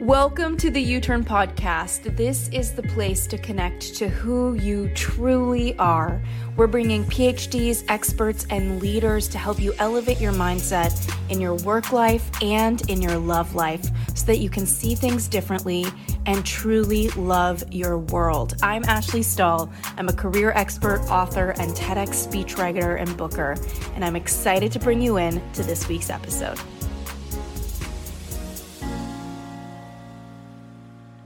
Welcome to the You Turn Podcast. This is the place to connect to who you truly are. We're bringing PhDs, experts, and leaders to help you elevate your mindset in your work life and in your love life so that you can see things differently and truly love your world. I'm Ashley Stahl. I'm a career expert, author, and TEDx speechwriter and booker, and I'm excited to bring you in to this week's episode.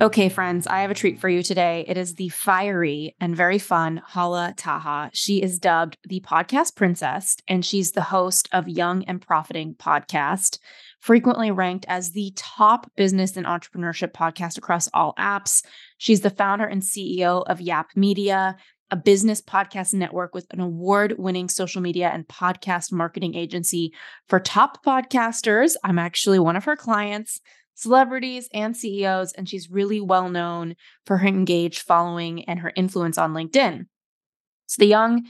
Okay, friends, I have a treat for you today. It is the fiery and very fun Hala Taha. She is dubbed the podcast princess, and she's the host of Young and Profiting podcast, frequently ranked as the top business and entrepreneurship podcast across all apps. She's the founder and CEO of Yap Media, a business podcast network with an award winning social media and podcast marketing agency for top podcasters. I'm actually one of her clients celebrities and CEOs, and she's really well known for her engaged following and her influence on LinkedIn. So, the Young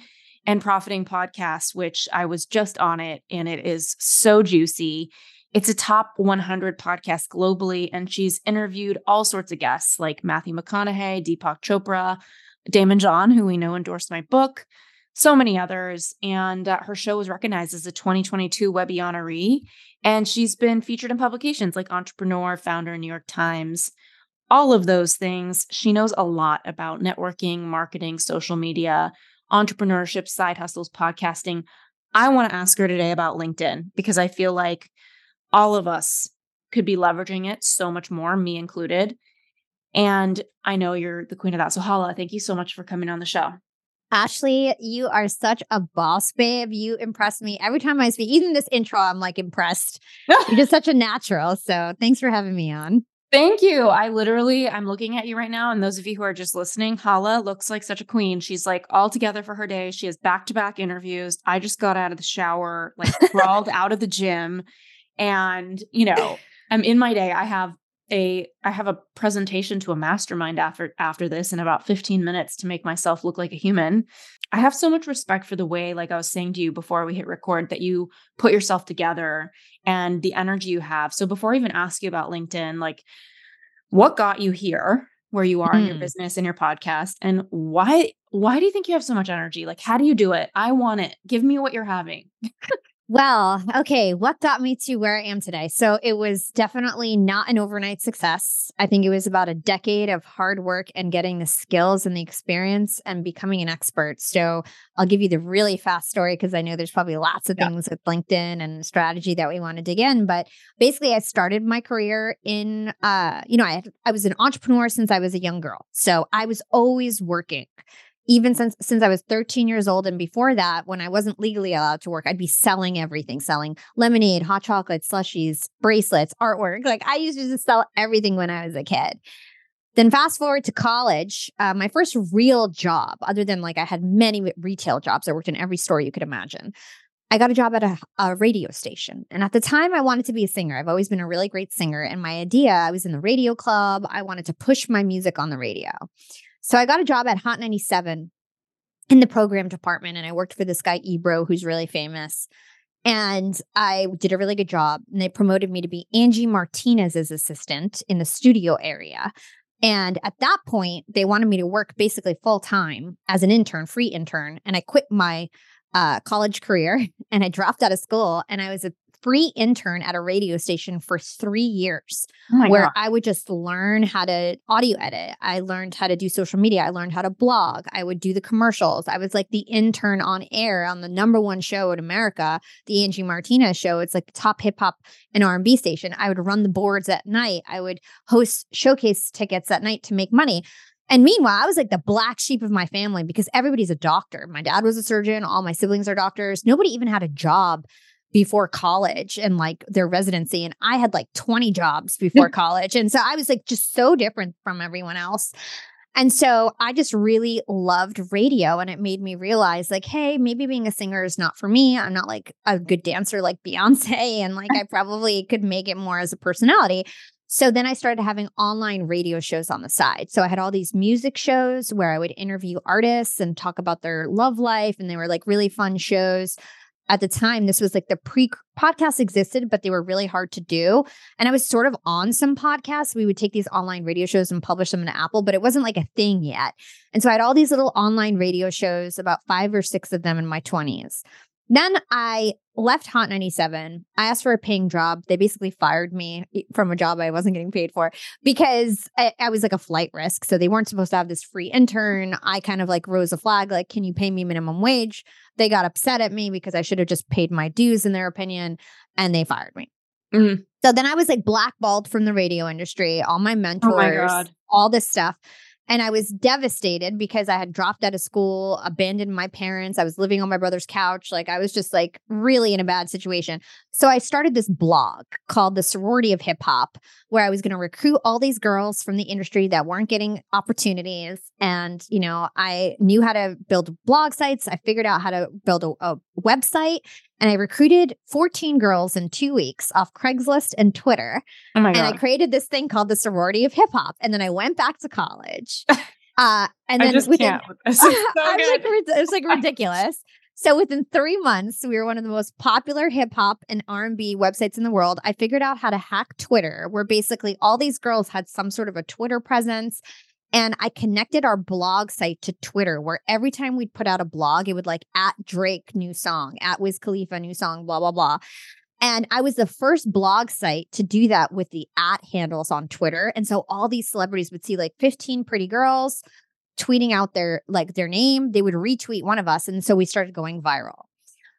and Profiting podcast, which I was just on it, and it is so juicy. It's a top 100 podcast globally, and she's interviewed all sorts of guests like Matthew McConaughey, Deepak Chopra, Daymond John, who we know endorsed my book, so many others. And uh, her show was recognized as a 2022 Webby honoree. And she's been featured in publications like Entrepreneur, Founder, New York Times, all of those things. She knows a lot about networking, marketing, social media, entrepreneurship, side hustles, podcasting. I want to ask her today about LinkedIn because I feel like all of us could be leveraging it so much more, me included. And I know you're the queen of that. So, Hala, thank you so much for coming on the show. Ashley, you are such a boss babe. You impress me every time I speak. Even this intro, I'm like impressed. You're just such a natural. So thanks for having me on. Thank you. I literally, I'm looking at you right now. And those of you who are just listening, Hala looks like such a queen. She's like all together for her day. She has back to back interviews. I just got out of the shower, like crawled out of the gym. And, you know, I'm in my day. I have a I have a presentation to a mastermind after after this in about 15 minutes to make myself look like a human. I have so much respect for the way like I was saying to you before we hit record that you put yourself together and the energy you have. So before I even ask you about LinkedIn, like what got you here where you are mm. in your mm. business and your podcast and why why do you think you have so much energy? Like how do you do it? I want it. Give me what you're having. Well, okay. What got me to where I am today? So it was definitely not an overnight success. I think it was about a decade of hard work and getting the skills and the experience and becoming an expert. So I'll give you the really fast story because I know there's probably lots of yeah. things with LinkedIn and strategy that we want to dig in. But basically, I started my career in, uh, you know, I, I was an entrepreneur since I was a young girl. So I was always working even since since I was 13 years old and before that when I wasn't legally allowed to work I'd be selling everything selling lemonade hot chocolate slushies bracelets artwork like I used to just sell everything when I was a kid then fast forward to college uh, my first real job other than like I had many retail jobs I worked in every store you could imagine I got a job at a, a, radio station. And at the time, I wanted to be a singer. I've always been a really great singer. And my idea, I was in the radio club. I wanted to push my music on the radio. So I got a job at Hot 97 in the program department and I worked for this guy Ebro who's really famous. And I did a really good job. And they promoted me to be Angie Martinez's assistant in the studio area. And at that point, they wanted me to work basically full time as an intern, free intern. And I quit my uh, college career and I dropped out of school and I was a free intern at a radio station for three years oh where God. I would just learn how to audio edit. I learned how to do social media. I learned how to blog. I would do the commercials. I was like the intern on air on the number one show in America, the Angie Martinez show. It's like the top hip hop and R&B station. I would run the boards at night. I would host showcase tickets at night to make money. And meanwhile, I was like the black sheep of my family because everybody's a doctor. My dad was a surgeon, all my siblings are doctors. Nobody even had a job before college and like their residency. And I had like 20 jobs before college. And so I was like just so different from everyone else. And so I just really loved radio and it made me realize like, hey, maybe being a singer is not for me. I'm not like a good dancer like Beyonce and like I probably could make it more as a personality. So then I started having online radio shows on the side. So I had all these music shows where I would interview artists and talk about their love life. And they were like really fun shows. At the time, this was like the pre podcast existed, but they were really hard to do. And I was sort of on some podcasts. We would take these online radio shows and publish them in Apple, but it wasn't like a thing yet. And so I had all these little online radio shows, about five or six of them in my 20s. Then I left Hot 97. I asked for a paying job. They basically fired me from a job I wasn't getting paid for because I, I, was like a flight risk. So they weren't supposed to have this free intern. I kind of like rose a flag, like, can you pay me minimum wage? They got upset at me because I should have just paid my dues, in their opinion, and they fired me. Mm-hmm. So then I was like blackballed from the radio industry, all my mentors, oh my all this stuff. And I was devastated because I had dropped out of school, abandoned my parents. I was living on my brother's couch. Like I was just like really in a bad situation. So I started this blog called The Sorority of Hip Hop, where I was going to recruit all these girls from the industry that weren't getting opportunities. And, you know, I knew how to build blog sites. I figured out how to build a, a website and I recruited 14 girls in two weeks off Craigslist and Twitter. Oh my God. And I created this thing called the sorority of hip hop. And then I went back to college. Uh, and then I just within, so like, it was like ridiculous. So within three months, we were one of the most popular hip hop and R and B websites in the world. I figured out how to hack Twitter, where basically all these girls had some sort of a Twitter presence, and I connected our blog site to Twitter, where every time we'd put out a blog, it would like at Drake new song, at Wiz Khalifa new song, blah, blah, blah. And I was the first blog site to do that with the at handles on Twitter. And so all these celebrities would see like 15 pretty girls tweeting out their like their name. They would retweet one of us. And so we started going viral.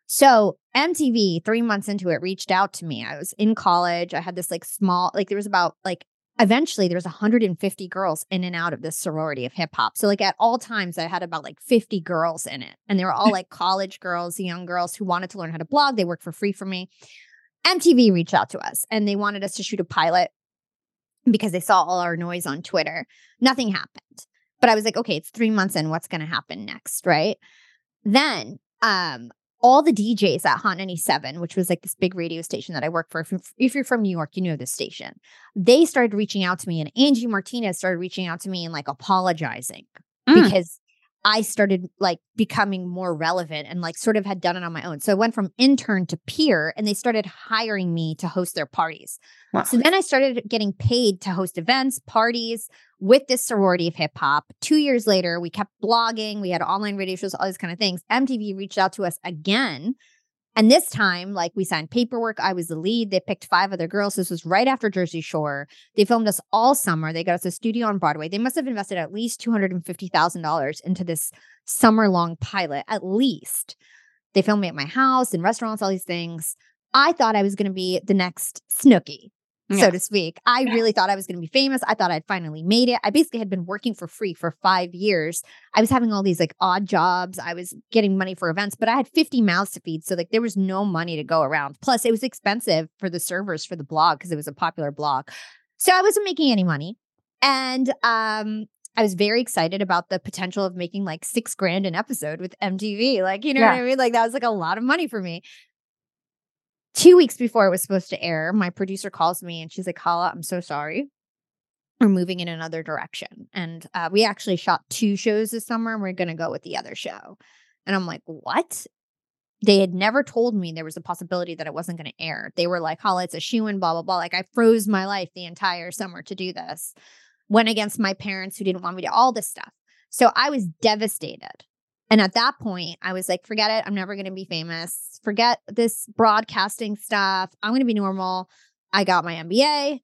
So MTV, three months into it, reached out to me. I was in college. I had this like small, like there was about like eventually there was 150 girls in and out of this sorority of hip hop. So like at all times I had about like 50 girls in it and they were all like college girls, young girls who wanted to learn how to blog. They worked for free for me. MTV reached out to us and they wanted us to shoot a pilot because they saw all our noise on Twitter. Nothing happened. But I was like, okay, it's 3 months in, what's going to happen next, right? Then um all the DJs at Hot 97, which was like this big radio station that I work for. If you're, if you're from New York, you know this station. They started reaching out to me, and Angie Martinez started reaching out to me and like apologizing mm. because I started like becoming more relevant and like sort of had done it on my own. So I went from intern to peer and they started hiring me to host their parties. Wow. So then I started getting paid to host events, parties with this sorority of hip hop. Two years later, we kept blogging, we had online radio shows, all these kind of things. MTV reached out to us again and this time, like we signed paperwork. I was the lead. They picked five other girls. This was right after Jersey Shore. They filmed us all summer. They got us a studio on Broadway. They must have invested at least $250,000 into this summer long pilot, at least. They filmed me at my house and restaurants, all these things. I thought I was going to be the next Snooki yeah. so to speak. I yeah. really thought I was going to be famous. I thought I'd finally made it. I basically had been working for free for five years. I was having all these like odd jobs. I was getting money for events, but I had 50 mouths to feed. So like there was no money to go around. Plus, it was expensive for the servers for the blog because it was a popular blog. So I wasn't making any money. And um, I was very excited about the potential of making like six grand an episode with MTV. Like, you know yeah. what I mean? Like, that was like a lot of money for me two weeks before it was supposed to air, my producer calls me and she's like, Hala, I'm so sorry. We're moving in another direction. And uh, we actually shot two shows this summer and we're going to go with the other show. And I'm like, what? They had never told me there was a possibility that it wasn't going to air. They were like, Hala, it's a shoe in, blah, blah, blah. Like I froze my life the entire summer to do this. Went against my parents who didn't want me to, all this stuff. So I was devastated. And at that point, I was like, forget it. I'm never going to be famous. Forget this broadcasting stuff. I'm going to be normal. I got my MBA.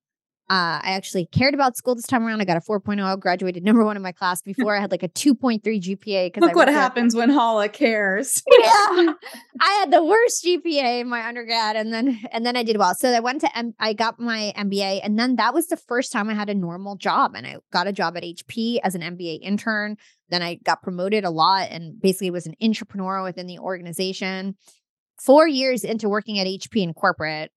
Uh, I actually cared about school this time around. I got a 4.0, I graduated number one in my class before. I had like a 2.3 GPA. Look what happens when Hala cares. yeah, I had the worst GPA in my undergrad, and then and then I did well. So I went to M- I got my MBA, and then that was the first time I had a normal job, and I got a job at HP as an MBA intern. Then I got promoted a lot, and basically was an entrepreneur within the organization. Four years into working at HP in corporate,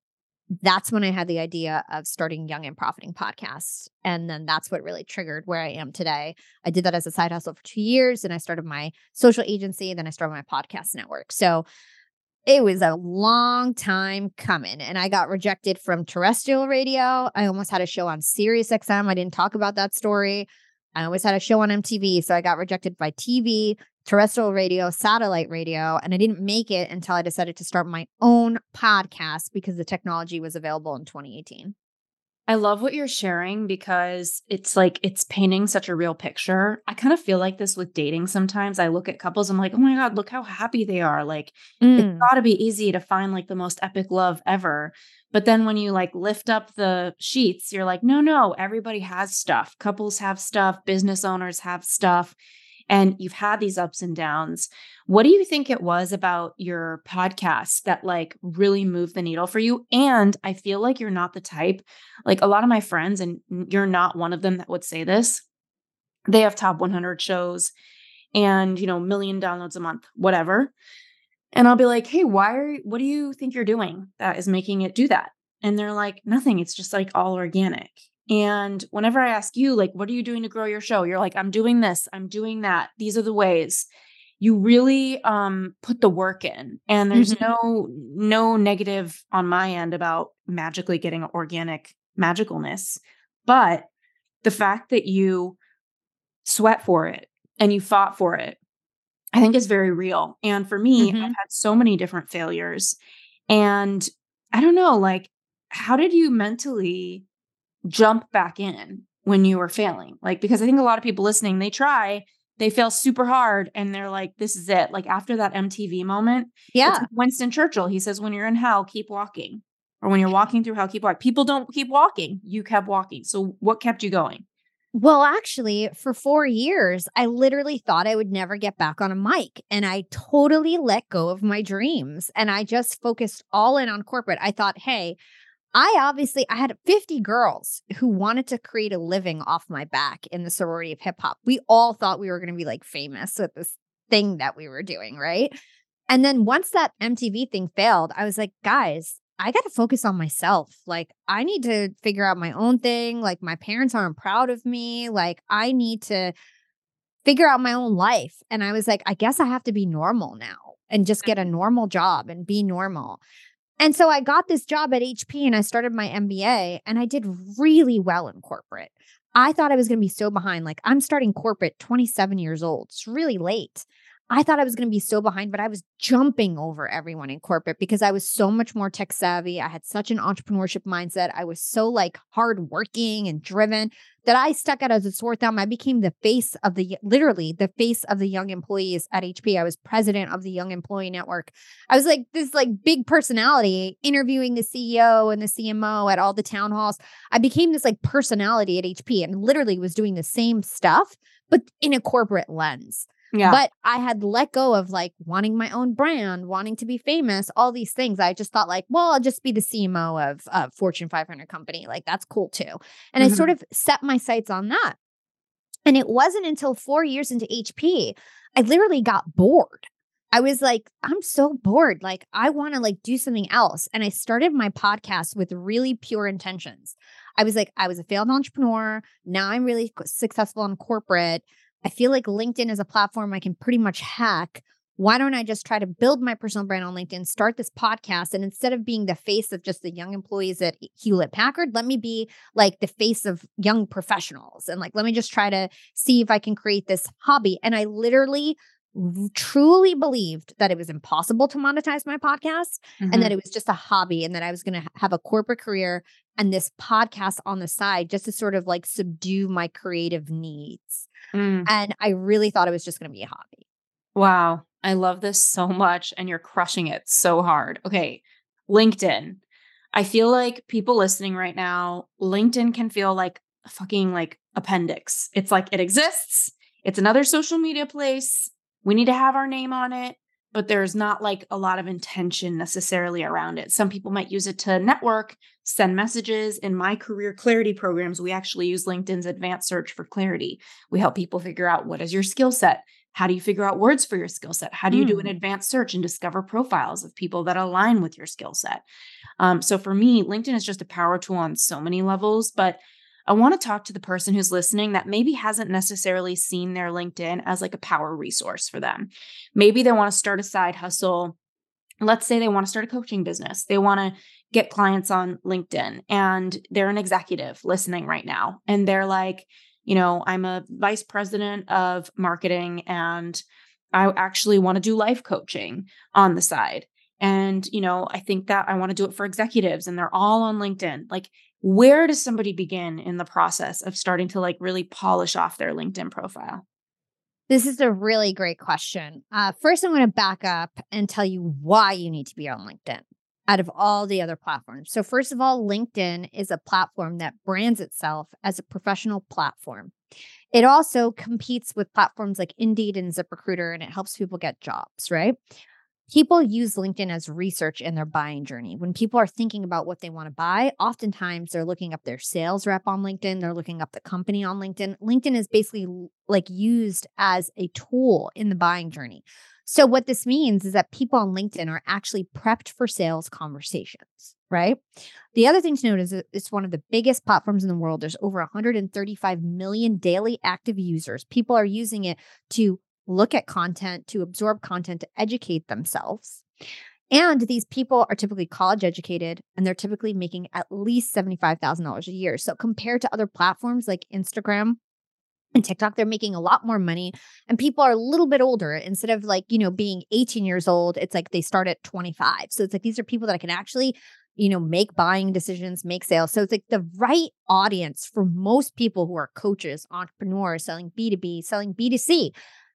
that's when I had the idea of starting Young and Profiting podcast. And then that's what really triggered where I am today. I did that as a side hustle for two years. And I started my social agency. Then I started my podcast network. So it was a long time coming. And I got rejected from terrestrial radio. I almost had a show on Sirius XM. I didn't talk about that story. I always had a show on MTV. So I got rejected by TV, terrestrial radio, satellite radio, and I didn't make it until I decided to start my own podcast because the technology was available in 2018. I love what you're sharing because it's like it's painting such a real picture. I kind of feel like this with dating sometimes. I look at couples, I'm like, oh my God, look how happy they are. Like, mm. it's got to be easy to find like the most epic love ever. But then when you like lift up the sheets, you're like, no, no, everybody has stuff. Couples have stuff, business owners have stuff and you've had these ups and downs. What do you think it was about your podcast that like really moved the needle for you? And I feel like you're not the type, like a lot of my friends, and you're not one of them that would say this. They have top 100 shows and, you know, million downloads a month, whatever. And I'll be like, hey, why are, what do you think you're doing that is making it do that? And they're like, nothing. It's just like all organic. And whenever I ask you, like, what are you doing to grow your show? You're like, I'm doing this, I'm doing that. These are the ways. You really um, put the work in, and there's mm-hmm. no no negative on my end about magically getting organic magicalness, but the fact that you sweat for it and you fought for it, I think is very real. And for me, mm-hmm. I've had so many different failures, and I don't know, like, how did you mentally jump back in when you were failing. Like, because I think a lot of people listening, they try, they fail super hard, and they're like, this is it. Like, after that MTV moment, yeah. Like Winston Churchill, he says, when you're in hell, keep walking. Or when you're walking through hell, keep walking. People don't keep walking. You kept walking. So, what kept you going? Well, actually, for four years, I literally thought I would never get back on a mic. And I totally let go of my dreams. And I just focused all in on corporate. I thought, hey, I obviously I had 50 girls who wanted to create a living off my back in the sorority of hip hop. We all thought we were going to be like famous with this thing that we were doing, right? And then once that MTV thing failed, I was like, guys, I got to focus on myself. Like I need to figure out my own thing. Like my parents aren't proud of me. Like I need to figure out my own life. And I was like, I guess I have to be normal now and just get a mm-hmm. normal job and be normal. And so I got this job at HP and I started my MBA and I did really well in corporate. I thought I was going to be so behind. Like I'm starting corporate 27 years old. It's really late. I thought I was going to be so behind, but I was jumping over everyone in corporate because I was so much more tech savvy. I had such an entrepreneurship mindset. I was so like hardworking and driven that I stuck out as a sore thumb. I became the face of the literally the face of the young employees at HP. I was president of the Young Employee Network. I was like this like big personality interviewing the CEO and the CMO at all the town halls. I became this like personality at HP and literally was doing the same stuff, but in a corporate lens. Yeah. But I had let go of like wanting my own brand, wanting to be famous, all these things. I just thought like, well, I'll just be the CMO of a Fortune 500 company. Like that's cool too. And mm-hmm. I sort of set my sights on that. And it wasn't until four years into HP, I literally got bored. I was like, I'm so bored. Like, I want to like do something else. And I started my podcast with really pure intentions. I was like, I was a failed entrepreneur. Now I'm really successful in corporate. I feel like LinkedIn is a platform I can pretty much hack. Why don't I just try to build my personal brand on LinkedIn, start this podcast, and instead of being the face of just the young employees at Hewlett Packard, let me be like the face of young professionals. And like, let me just try to see if I can create this hobby. And I literally truly believed that it was impossible to monetize my podcast mm-hmm. and that mm-hmm. it was just a hobby and that I was going to have a corporate career and this podcast on the side just to sort of like subdue my creative needs. Mm. And I really thought it was just going to be a hobby. Wow. I love this so much. And you're crushing it so hard. Okay. LinkedIn. I feel like people listening right now, LinkedIn can feel like a fucking like appendix. It's like it exists. It's another social media place. We need to have our name on it but there's not like a lot of intention necessarily around it. Some people might use it to network, send messages. In my career clarity programs, we actually use LinkedIn's advanced search for clarity. We help people figure out what is your skill set? How do you figure out words for your skill set? How do you mm. do an hmm. advanced search and discover profiles of people that align with your skill set? Um, so for me, LinkedIn is just a power tool on so many levels, but I want to talk to the person who's listening that maybe hasn't necessarily seen their LinkedIn as like a power resource for them. Maybe they want to start a side hustle. Let's say they want to start a coaching business. They want to get clients on LinkedIn and they're an executive listening right now. And they're like, you know, I'm a vice president of marketing and I actually want to do life coaching on the side. And, you know, I think that I want to do it for executives and they're all on LinkedIn. Like, where does somebody begin in the process of starting to like really polish off their LinkedIn profile? This is a really great question. Uh, first, I'm going to back up and tell you why you need to be on LinkedIn out of all the other platforms. So, first of all, LinkedIn is a platform that brands itself as a professional platform. It also competes with platforms like Indeed and ZipRecruiter, and it helps people get jobs, right? People use LinkedIn as research in their buying journey. When people are thinking about what they want to buy, oftentimes they're looking up their sales rep on LinkedIn, they're looking up the company on LinkedIn. LinkedIn is basically like used as a tool in the buying journey. So, what this means is that people on LinkedIn are actually prepped for sales conversations, right? The other thing to note is it's one of the biggest platforms in the world. There's over 135 million daily active users. People are using it to look at content, to absorb content, to educate themselves. And these people are typically college educated and they're typically making at least $75,000 a year. So compared to other platforms like Instagram and TikTok, they're making a lot more money. And people are a little bit older. Instead of like, you know, being 18 years old, it's like they start at 25. So it's like these are people that can actually, you know, make buying decisions, make sales. So it's like the right audience for most people who are coaches, entrepreneurs, selling B2B, selling B2C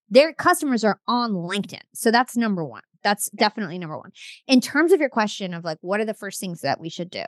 their customers are on LinkedIn. So that's number one. That's definitely number one. In terms of your question of like, what are the first things that we should do?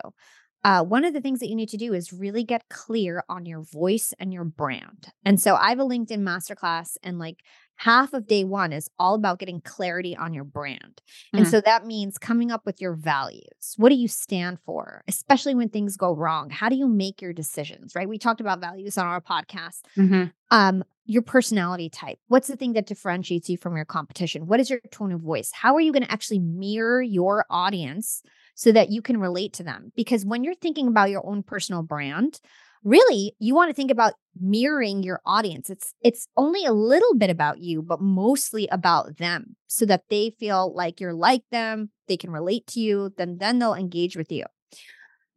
Uh, one of the things that you need to do is really get clear on your voice and your brand. And so I have a LinkedIn masterclass, and like half of day one is all about getting clarity on your brand. And so that means coming up with your values. What do you stand for, especially when things go wrong? How do you make your decisions, right? We talked about values on our podcast. Mm-hmm. Um, your personality type. What's the thing that differentiates you from your competition? What is your tone of voice? How are you going to actually mirror your audience so that you can relate to them? Because when you're thinking about your own personal brand, really you want to think about mirroring your audience. It's it's only a little bit about you, but mostly about them so that they feel like you're like them, they can relate to you, then then they'll engage with you.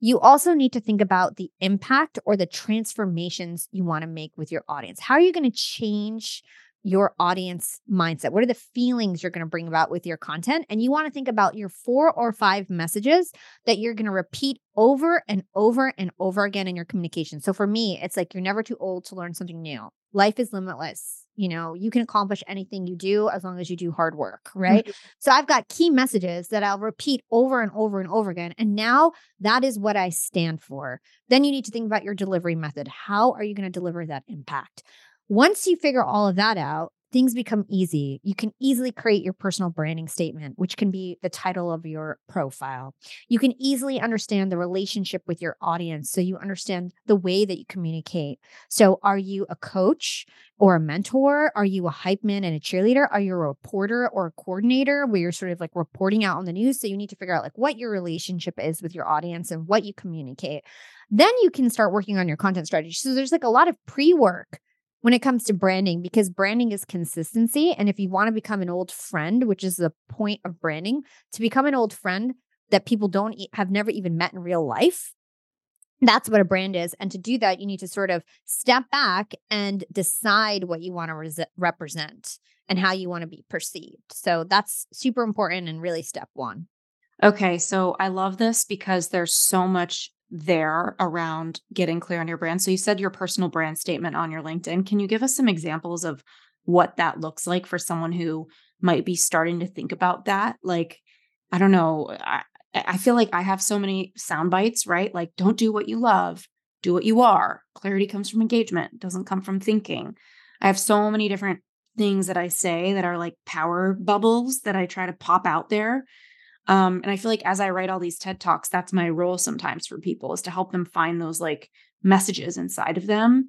You also need to think about the impact or the transformations you want to make with your audience. How are you going to change your audience mindset? What are the feelings you're going to bring about with your content? And you want to think about your four or five messages that you're going to repeat over and over and over again in your communication. So for me, it's like you're never too old to learn something new. Life is limitless. You know, you can accomplish anything you do as long as you do hard work, right? Mm-hmm. So I've got key messages that I'll repeat over and over and over again. And now that is what I stand for. Then you need to think about your delivery method. How are you going to deliver that impact? Once you figure all of that out, things become easy. You can easily create your personal branding statement, which can be the title of your profile. You can easily understand the relationship with your audience. So you understand the way that you communicate. So, are you a coach or a mentor? Are you a hype man and a cheerleader? Are you a reporter or a coordinator where you're sort of like reporting out on the news? So, you need to figure out like what your relationship is with your audience and what you communicate. Then you can start working on your content strategy. So, there's like a lot of pre work when it comes to branding because branding is consistency. And if you want to become an old friend, which is the point of branding, to become an old friend that people don't e- have never even met in real life, that's what a brand is. And to do that, you need to sort of step back and decide what you want to res- represent and how you want to be perceived. So that's super important and really step one. Okay. So I love this because there's so much there around getting clear on your brand. So you said your personal brand statement on your LinkedIn. Can you give us some examples of what that looks like for someone who might be starting to think about that? Like, I don't know. I, I feel like I have so many sound bites, right? Like, don't do what you love, do what you are. Clarity comes from engagement, doesn't come from thinking. I have so many different things that I say that are like power bubbles that I try to pop out there um, and I feel like as I write all these TED Talks, that's my role sometimes for people is to help them find those like messages inside of them.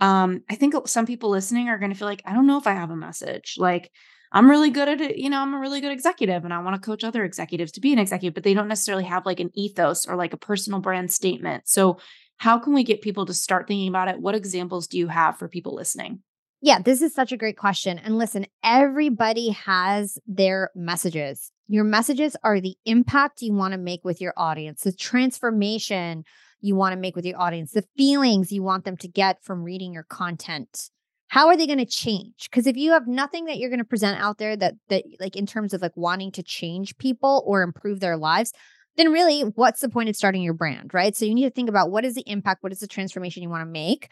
Um, I think some people listening are going to feel like, I don't know if I have a message. Like, I'm really good at it. You know, I'm a really good executive and I want to coach other executives to be an executive, but they don't necessarily have like an ethos or like a personal brand statement. So, how can we get people to start thinking about it? What examples do you have for people listening? Yeah, this is such a great question. And listen, everybody has their messages. Your messages are the impact you want to make with your audience, the transformation you want to make with your audience, the feelings you want them to get from reading your content. how are they going to change because if you have nothing that you're going to present out there that that like in terms of like wanting to change people or improve their lives then really what's the point of starting your brand right so you need to think about what is the impact what is the transformation you want to make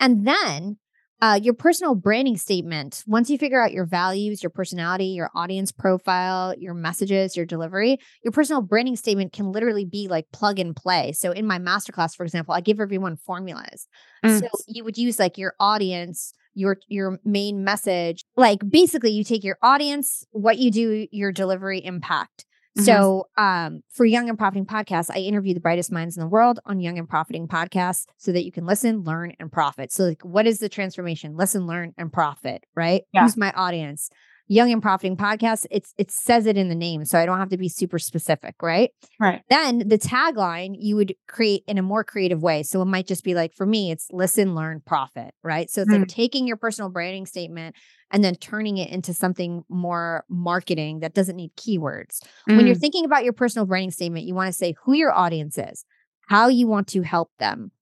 and then uh, your personal branding statement. Once you figure out your values your personality your audience profile your messages your delivery your personal branding statement can literally be like plug and play. So in my masterclass for example i give everyone formulas. Mm. so you would use like your audience your your main message. Like basically you take your audience what you do your delivery impact mm-hmm. so um for young and profiting podcast i interview the brightest minds in the world on young and profiting podcast so that you can listen learn and profit so like what is the transformation listen learn and profit right yeah. who's my audience Young and Profiting podcast, it's it says it in the name, so I don't have to be super specific, right? Right. Then the tagline you would create in a more creative way. So it might just be like for me, it's listen, learn, profit, right? So it's mm. like taking your personal branding statement and then turning it into something more marketing that doesn't need keywords. Mm. When you're mm. thinking about your personal branding statement, you want to say who your audience is, how you want to help them,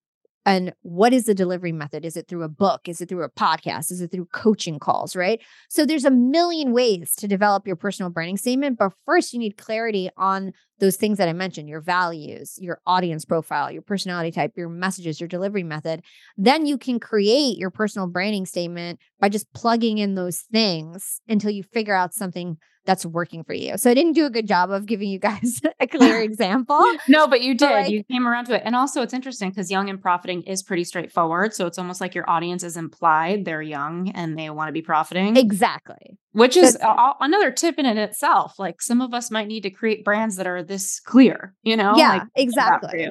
and what is the delivery method? Is it through a book? Is it through a podcast? Is it through coaching calls right? So there's a million ways to develop your personal branding statement but first you need clarity on those things that i mentioned your values your audience profile your personality type your messages your delivery method then you can create your personal branding statement by just plugging in those things until you figure out something that's working for you. So I didn't do a good job of giving you guys a clear example. no, but you did. But like, you came around to it. And also it's interesting because young and profiting is pretty straightforward. So it's almost like your audience is implied they're young and they want to be profiting. Exactly. Which is a, another tip in it itself. Like some of us might need to create brands that are this clear, you know? Yeah, like, exactly.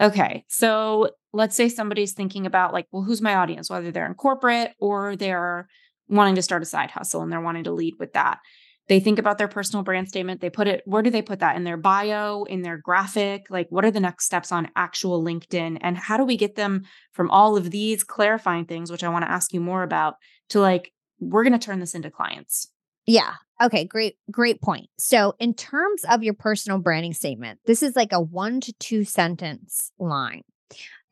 Okay. So let's say somebody's thinking about like, well, who's my audience? Whether they're in corporate or they're wanting to start a side hustle and they're wanting to lead with that they think about their personal brand statement they put it where do they put that in their bio in their graphic like what are the next steps on actual linkedin and how do we get them from all of these clarifying things which i want to ask you more about to like we're going to turn this into clients yeah okay great great point so in terms of your personal branding statement this is like a one to two sentence line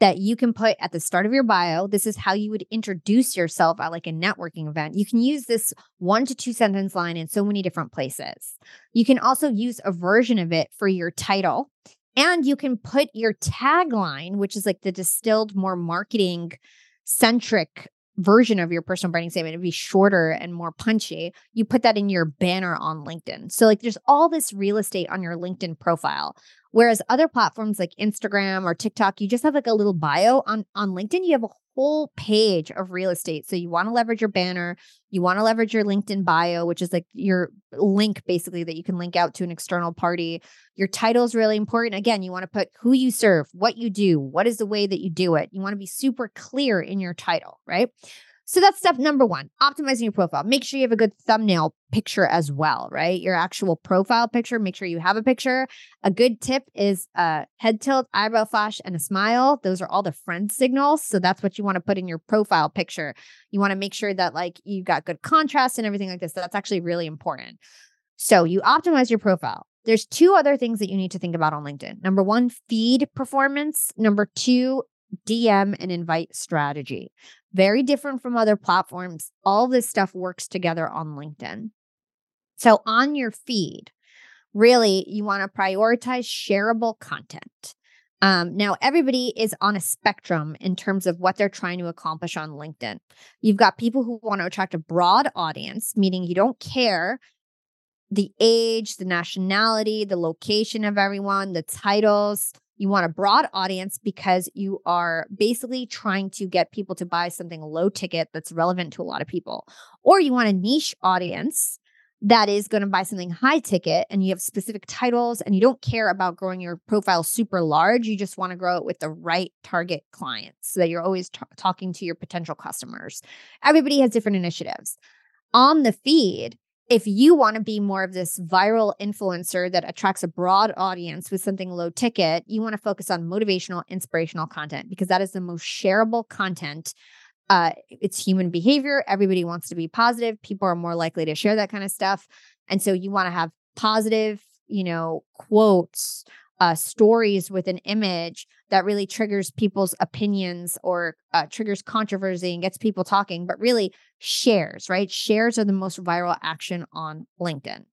that you can put at the start of your bio. This is how you would introduce yourself at like a networking event. You can use this one to two sentence line in so many different places. You can also use a version of it for your title. And you can put your tagline, which is like the distilled, more marketing centric version of your personal branding statement to be shorter and more punchy, you put that in your banner on LinkedIn. So, like, there's all this real estate on your LinkedIn profile. Whereas other platforms like Instagram or TikTok, you just have like a little bio on on LinkedIn. You have a whole page of real estate. So you want to leverage your banner, you want to leverage your LinkedIn bio, which is like your link basically that you can link out to an external party. Your title is really important. Again, you want to put who you serve, what you do, what is the way that you do it. You want to be super clear in your title, right? So that's step number one optimizing your profile. Make sure you have a good thumbnail picture as well, right? Your actual profile picture. Make sure you have a picture. A good tip is a head tilt, eyebrow flash, and a smile. Those are all the friend signals. So that's what you want to put in your profile picture. You want to make sure that like you've got good contrast and everything like this. That's actually really important. So you optimize your profile. There's two other things that you need to think about on LinkedIn. Number one, feed performance. Number two, DM and invite strategy. Very different from other platforms. All this stuff works together on LinkedIn. So on your feed, really, you want to prioritize shareable content. Um, now, everybody is on a spectrum in terms of what they're trying to accomplish on LinkedIn. You've got people who want to attract a broad audience, meaning you don't care the age, the nationality, the location of everyone, the titles, you want a broad audience because you are basically trying to get people to buy something low ticket that's relevant to a lot of people. Or you want a niche audience that is going to buy something high ticket and you have specific titles and you don't care about growing your profile super large. You just want to grow it with the right target clients so that you're always t- talking to your potential customers. Everybody has different initiatives. On the feed, if you want to be more of this viral influencer that attracts a broad audience with something low ticket, you want to focus on motivational, inspirational content because that is the most shareable content. Uh, it's human behavior. Everybody wants to be positive. People are more likely to share that kind of stuff. And so you want to have positive, you know, quotes, uh, stories with an image that really triggers people's opinions or uh, triggers controversy and gets people talking, but really shares, right? Shares are the most viral action on LinkedIn.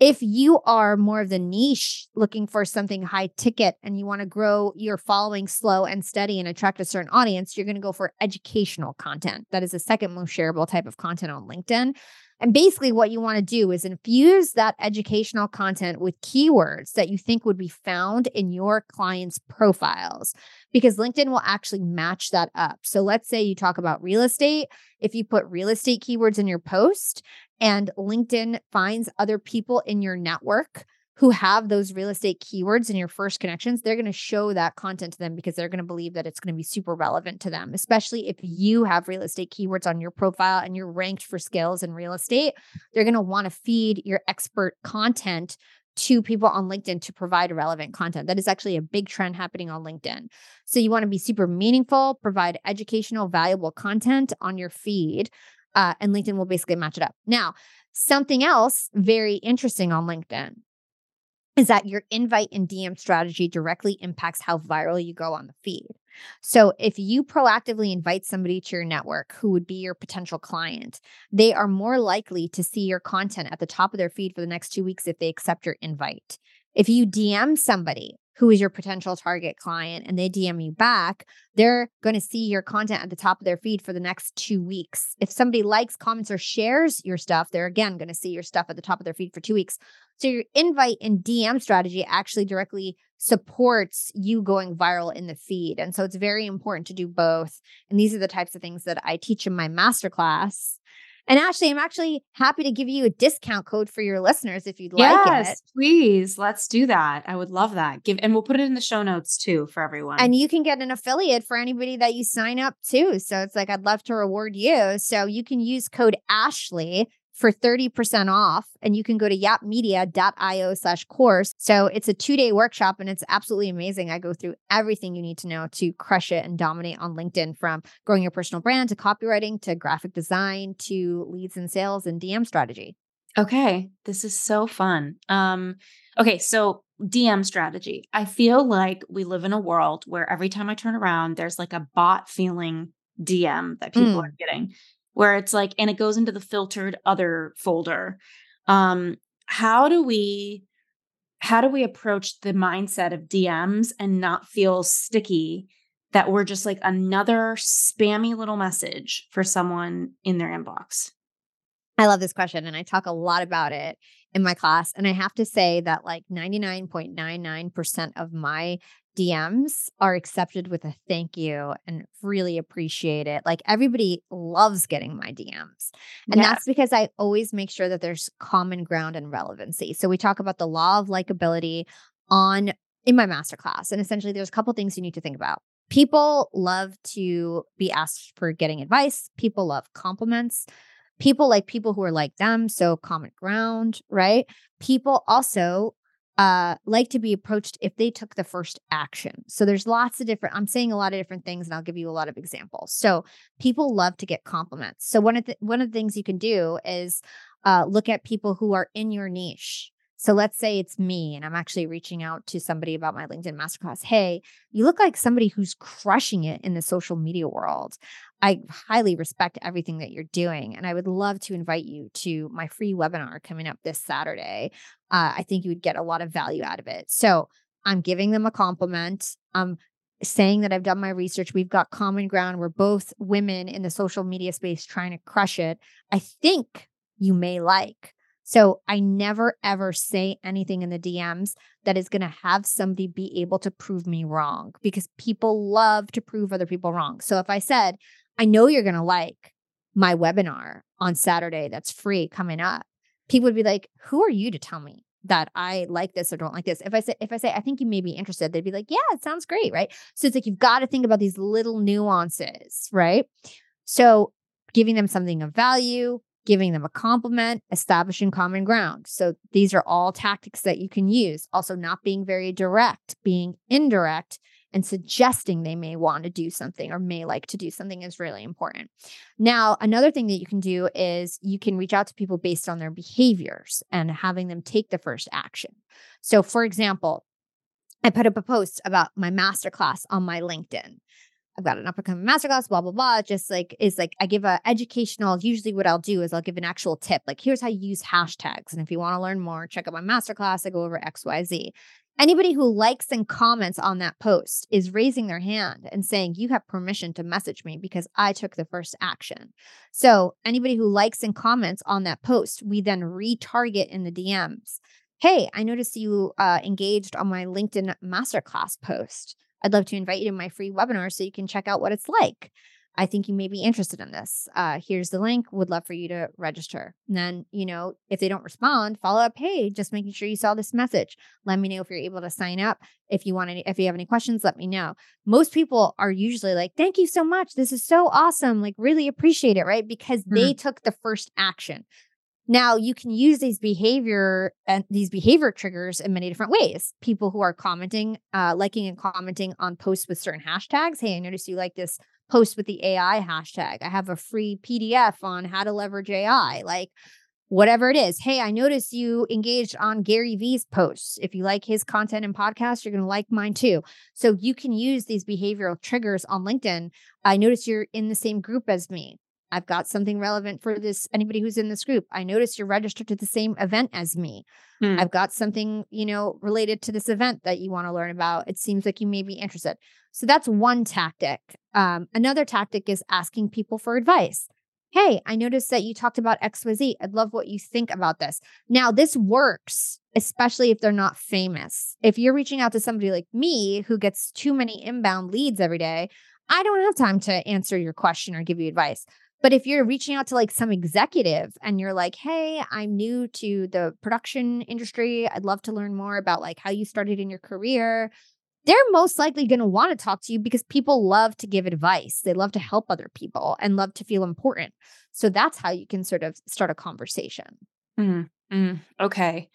If you are more of the niche looking for something high ticket and you want to grow your following slow and steady and attract a certain audience, you're going to go for educational content. That is the second most shareable type of content on LinkedIn. And basically, what you want to do is infuse that educational content with keywords that you think would be found in your clients' profiles, because LinkedIn will actually match that up. So, let's say you talk about real estate. If you put real estate keywords in your post and LinkedIn finds other people in your network who have those real estate keywords in your first connections, they're going to show that content to them because they're going to believe that it's going to be super relevant to them, especially if you have real estate keywords on your profile and you're ranked for skills in real estate. They're going to want to feed your expert content to people on LinkedIn to provide relevant content. That is actually a big trend happening on LinkedIn. So you want to be super meaningful, provide educational, valuable content on your feed, uh, and LinkedIn will basically match it up. Now, something else very interesting on LinkedIn is that your invite and DM strategy directly impacts how viral you go on the feed. So, if you proactively invite somebody to your network who would be your potential client, they are more likely to see your content at the top of their feed for the next two weeks if they accept your invite. If you DM somebody who is your potential target client and they DM you back, they're going to see your content at the top of their feed for the next two weeks. If somebody likes, comments, or shares your stuff, they're again going to see your stuff at the top of their feed for two weeks. So your invite and DM strategy actually directly supports you going viral in the feed. And so it's very important to do both. And these are the types of things that I teach in my masterclass and Ashley, I'm actually happy to give you a discount code for your listeners if you'd yes, like it. Yes, please, let's do that. I would love that. Give and we'll put it in the show notes too for everyone. And you can get an affiliate for anybody that you sign up to. So it's like I'd love to reward you. So you can use code Ashley for 30% off. And you can go to yapmedia.io slash course. So it's a two day workshop and it's absolutely amazing. I go through everything you need to know to crush it and dominate on LinkedIn from growing your personal brand to copywriting to graphic design to leads and sales and DM strategy. Okay. This is so fun. Um, okay. So DM strategy. I feel like we live in a world where every time I turn around, there's like a bot feeling DM that people mm. are getting where it's like, and it goes into the filtered other folder. Um, how do we how do we approach the mindset of DMs and not feel sticky that we're just like another spammy little message for someone in their inbox? I love this question and I talk a lot about it in my class. And I have to say that like 99.99% of my DMs are accepted with a thank you and really appreciate it. Like everybody loves getting my DMs. And yeah. that's because I always make sure that there's common ground and relevancy. So we talk about the law of likability on in my masterclass. And essentially there's a couple things you need to think about. People love to be asked for getting advice. People love compliments. People like people who are like them, so common ground, right? People also uh, like to be approached if they took the first action. So there's lots of different, I'm saying a lot of different things and I'll give you a lot of examples. So people love to get compliments. So one of the, one of the things you can do is uh, look at people who are in your niche. So let's say it's me and I'm actually reaching out to somebody about my LinkedIn masterclass. Hey, you look like somebody who's crushing it in the social media world. I highly respect everything that you're doing. And I would love to invite you to my free webinar coming up this Saturday. Uh, I think you would get a lot of value out of it. So I'm giving them a compliment. I'm saying that I've done my research. We've got common ground. We're both women in the social media space trying to crush it. I think you may like so I never ever say anything in the DMs that is going to have somebody be able to prove me wrong because people love to prove other people wrong. So if I said, I know you're going to like my webinar on Saturday that's free coming up, people would be like, who are you to tell me? that I like this or don't like this. If I say if I say I think you may be interested, they'd be like, "Yeah, it sounds great, right?" So it's like you've got to think about these little nuances, right? So giving them something of value, giving them a compliment, establishing common ground. So these are all tactics that you can use. Also, not being very direct, being indirect, and suggesting they may want to do something or may like to do something is really important. Now, another thing that you can do is you can reach out to people based on their behaviors and having them take the first action. So, for example, I put up a post about my masterclass on my LinkedIn. I've got an up and coming masterclass, blah, blah, blah. Just like is like I give a educational, usually what I'll do is I'll give an actual tip. Like here's how you use hashtags. And if you want to learn more, check out my masterclass. I go over XYZ. Anybody who likes and comments on that post is raising their hand and saying, You have permission to message me because I took the first action. So, anybody who likes and comments on that post, we then retarget in the DMs. Hey, I noticed you uh, engaged on my LinkedIn masterclass post. I'd love to invite you to my free webinar so you can check out what it's like. I think you may be interested in this. Uh, here's the link. Would love for you to register. And then, you know, if they don't respond, follow up. Hey, just making sure you saw this message. Let me know if you're able to sign up. If you want any, if you have any questions, let me know. Most people are usually like, "Thank you so much. This is so awesome. Like, really appreciate it." Right? Because mm-hmm. they took the first action. Now you can use these behavior and these behavior triggers in many different ways. People who are commenting, uh, liking and commenting on posts with certain hashtags. Hey, I noticed you like this post with the AI hashtag. I have a free PDF on how to leverage AI. Like whatever it is. Hey, I noticed you engaged on Gary Vee's posts. If you like his content and podcast, you're going to like mine too. So you can use these behavioral triggers on LinkedIn. I notice you're in the same group as me. I've got something relevant for this anybody who's in this group. I noticed you're registered to the same event as me. Hmm. I've got something, you know, related to this event that you want to learn about. It seems like you may be interested. So that's one tactic. Um, another tactic is asking people for advice. Hey, I noticed that you talked about XYZ. I'd love what you think about this. Now, this works, especially if they're not famous. If you're reaching out to somebody like me who gets too many inbound leads every day, I don't have time to answer your question or give you advice. But if you're reaching out to like some executive and you're like, hey, I'm new to the production industry, I'd love to learn more about like how you started in your career. They're most likely going to want to talk to you because people love to give advice. They love to help other people and love to feel important. So that's how you can sort of start a conversation. Mm, mm, okay.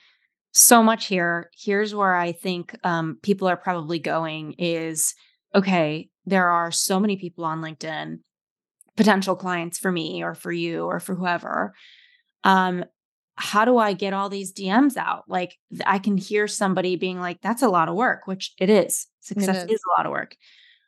So much here. Here's where I think um, people are probably going is okay, there are so many people on LinkedIn potential clients for me or for you or for whoever um how do i get all these dms out? Like i can hear somebody being like that's a lot of work which it is. Success it is. is a lot of work.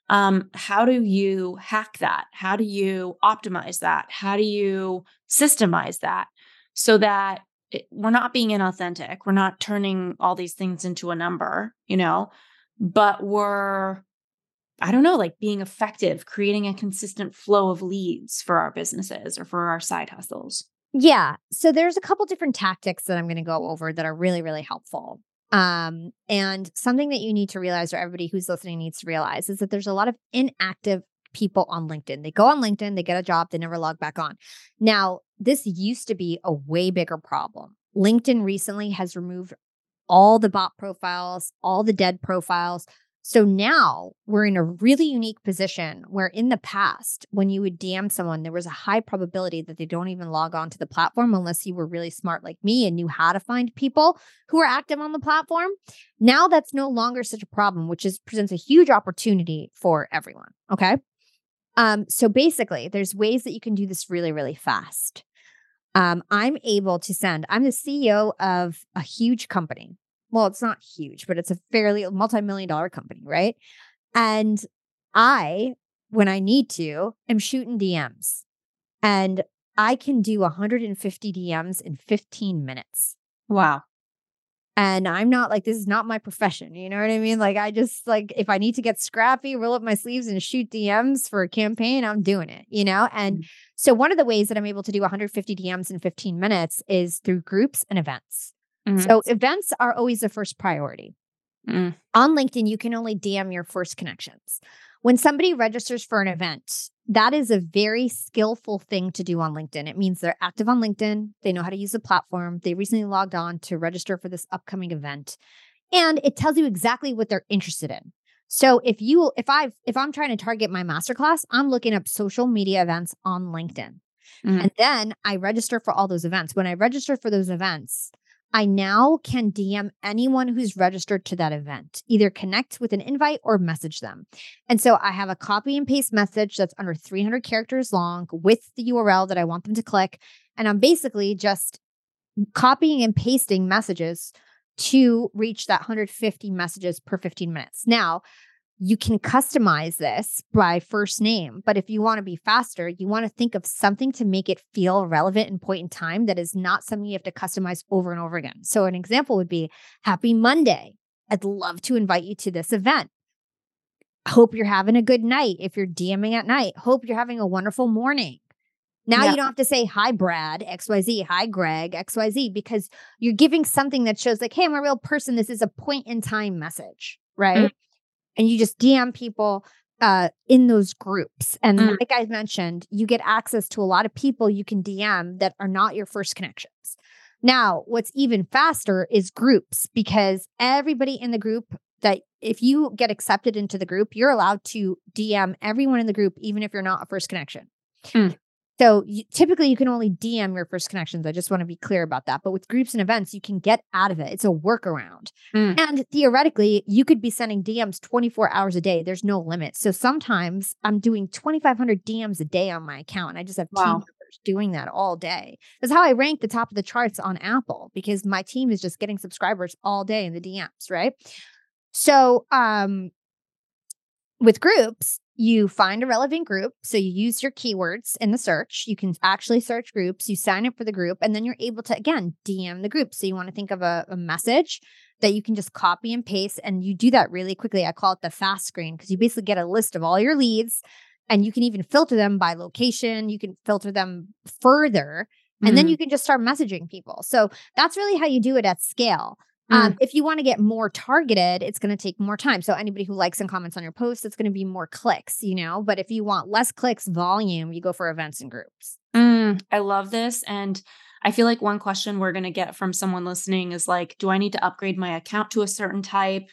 Um how do you hack that? How do you optimize that? How do you systemize that so that it, we're not being inauthentic we're not turning all these things into a number you know but we're I don't know, like being effective, creating a consistent flow of leads for our businesses or for our side hustles? Yeah. So there's a couple different tactics that I'm going to go over that are really, really helpful. Um, and something that you need to realize, or everybody who's listening needs to realize, is that there's a lot of inactive people on LinkedIn. They go on LinkedIn, they get a job, they never log back on. Now, this used to be a way bigger problem. LinkedIn recently has removed all the bot profiles, all the dead profiles, so now we're in a really unique position where in the past, when you would DM someone, there was a high probability that they don't even log on to the platform unless you were really smart like me and knew how to find people who are active on the platform. Now that's no longer such a problem, which is presents a huge opportunity for everyone. Okay. Um, so basically, there's ways that you can do this really, really fast. Um, I'm able to send, I'm the CEO of a huge company well, it's not huge, but it's a fairly multi-million dollar company, right? And I, when I need to, am shooting DMs. And I can do 150 DMs in 15 minutes. Wow. And I'm not like, this is not my profession. You know what I mean? Like, I just like, if I need to get scrappy, roll up my sleeves and shoot DMs for a campaign, I'm doing it, you know? And mm-hmm. so, one of the ways that I'm able to do 150 DMs in 15 minutes is through groups and events. Mm-hmm. So events are always the first priority. Mm. On LinkedIn, you can only DM your first connections. When somebody registers for an event, that is a very skillful thing to do on LinkedIn. It means they're active on LinkedIn, they know how to use the platform, they recently logged on to register for this upcoming event, and it tells you exactly what they're interested in. So if you if I if I'm trying to target my masterclass, I'm looking up social media events on LinkedIn. Mm. And then I register for all those events. When I register for those events, I now can DM anyone who's registered to that event, either connect with an invite or message them. And so I have a copy and paste message that's under 300 characters long with the URL that I want them to click. And I'm basically just copying and pasting messages to reach that 150 messages per 15 minutes. Now, you can customize this by first name, but if you want to be faster, you want to think of something to make it feel relevant and point in time that is not something you have to customize over and over again. So, an example would be Happy Monday. I'd love to invite you to this event. Hope you're having a good night. If you're DMing at night, hope you're having a wonderful morning. Now yeah. you don't have to say hi, Brad, XYZ, hi, Greg, XYZ, because you're giving something that shows, like, hey, I'm a real person. This is a point in time message, right? Mm-hmm. And you just DM people uh, in those groups. And mm-hmm. like I mentioned, you get access to a lot of people you can DM that are not your first connections. Now, what's even faster is groups because everybody in the group that if you get accepted into the group, you're allowed to DM everyone in the group, even if you're not a first connection. Mm. So you, typically you can only DM your first connections. I just want to be clear about that. But with groups and events, you can get out of it. It's a workaround. Mm. And theoretically, you could be sending DMs 24 hours a day. There's no limit. So sometimes I'm doing 2,500 DMs a day on my account. And I just have wow. team members doing that all day. That's how I rank the top of the charts on Apple because my team is just getting subscribers all day in the DMs, right? So um with groups, you find a relevant group. So you use your keywords in the search. You can actually search groups. You sign up for the group, and then you're able to, again, DM the group. So you want to think of a, a message that you can just copy and paste. And you do that really quickly. I call it the fast screen because you basically get a list of all your leads and you can even filter them by location. You can filter them further. And mm-hmm. then you can just start messaging people. So that's really how you do it at scale. Um, mm. if you want to get more targeted, it's going to take more time. So anybody who likes and comments on your post, it's going to be more clicks, you know. But if you want less clicks, volume, you go for events and groups. Mm, I love this, and I feel like one question we're going to get from someone listening is like, do I need to upgrade my account to a certain type?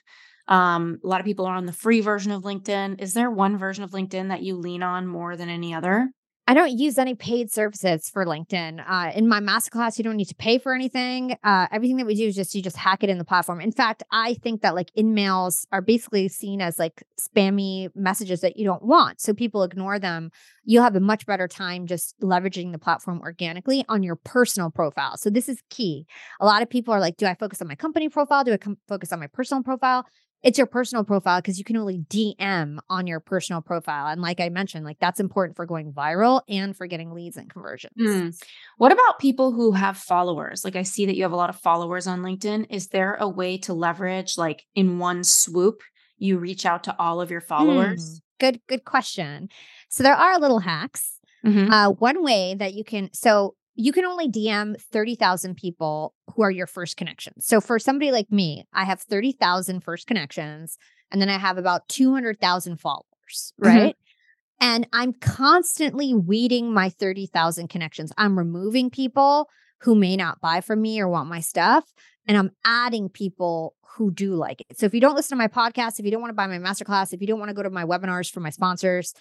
Um, a lot of people are on the free version of LinkedIn. Is there one version of LinkedIn that you lean on more than any other? I don't use any paid services for LinkedIn. Uh, in my masterclass, you don't need to pay for anything. Uh, everything that we do is just you just hack it in the platform. In fact, I think that like InMails are basically seen as like spammy messages that you don't want, so people ignore them. You'll have a much better time just leveraging the platform organically on your personal profile. So this is key. A lot of people are like, "Do I focus on my company profile? Do I com- focus on my personal profile?" It's your personal profile because you can only DM on your personal profile. And like I mentioned, like that's important for going viral and for getting leads and conversions. Mm. What about people who have followers? Like I see that you have a lot of followers on LinkedIn. Is there a way to leverage like in one swoop, you reach out to all of your followers? Mm. Good, good question. So there are little hacks. Mm-hmm. Uh, one way that you can, so you can only DM 30,000 people who are your first connections. So for somebody like me, I have 30,000 first connections and then I have about 200,000 followers, mm-hmm. right? Mm-hmm. And I'm constantly weeding my 30,000 connections. I'm removing people who may not buy from me or want my stuff. And I'm adding people who do like it. So if you don't listen to my podcast, if you don't want to buy my masterclass, if you don't want to go to my webinars for my sponsors,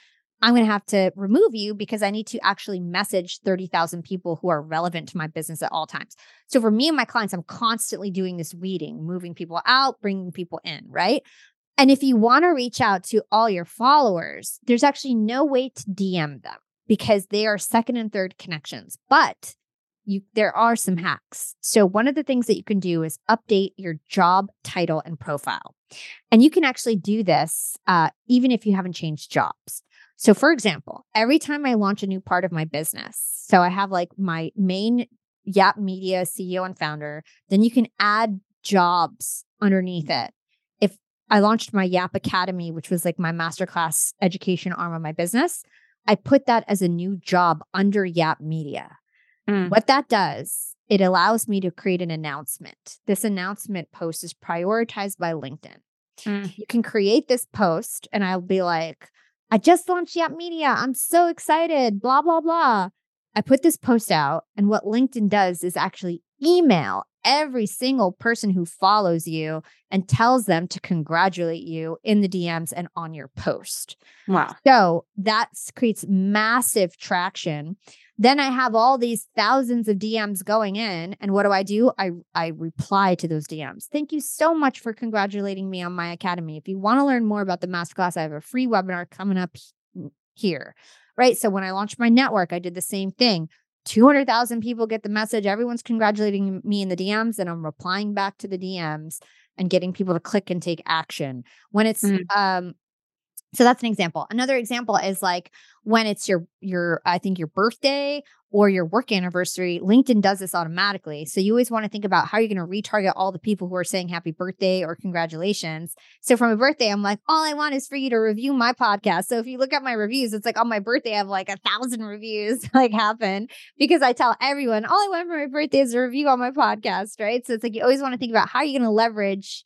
I'm going to have to remove you because I need to actually message 30,000 people who are relevant to my business at all times. So for me and my clients, I'm constantly doing this weeding, moving people out, bringing people in, right? And if you want to reach out to all your followers, there's actually no way to DM them because they are second and third connections. But you there are some hacks. So one of the things that you can do is update your job title and profile. And you can actually do this uh, even if you haven't changed jobs. So, for example, every time I launch a new part of my business, so I have like my main Yap Media CEO and founder, then you can add jobs underneath it. If I launched my Yap Academy, which was like my masterclass education arm of my business, I put that as a new job under Yap Media. Mm. What that does, it allows me to create an announcement. This announcement post is prioritized by LinkedIn. Mm. You can create this post, and I'll be like, I just launched Yap Media. I'm so excited, blah, blah, blah. I put this post out, and what LinkedIn does is actually email every single person who follows you and tells them to congratulate you in the DMs and on your post. Wow. So that creates massive traction. Then I have all these thousands of DMs going in. And what do I do? I, I reply to those DMs. Thank you so much for congratulating me on my academy. If you want to learn more about the masterclass, I have a free webinar coming up here. Right. So when I launched my network, I did the same thing. 200,000 people get the message. Everyone's congratulating me in the DMs, and I'm replying back to the DMs and getting people to click and take action. When it's mm. um so that's an example. Another example is like when it's your your I think your birthday or your work anniversary, LinkedIn does this automatically. So you always want to think about how you're going to retarget all the people who are saying happy birthday or congratulations. So for my birthday, I'm like, all I want is for you to review my podcast. So if you look at my reviews, it's like on my birthday, I have like a thousand reviews like happen because I tell everyone, all I want for my birthday is a review on my podcast, right? So it's like you always want to think about how you're going to leverage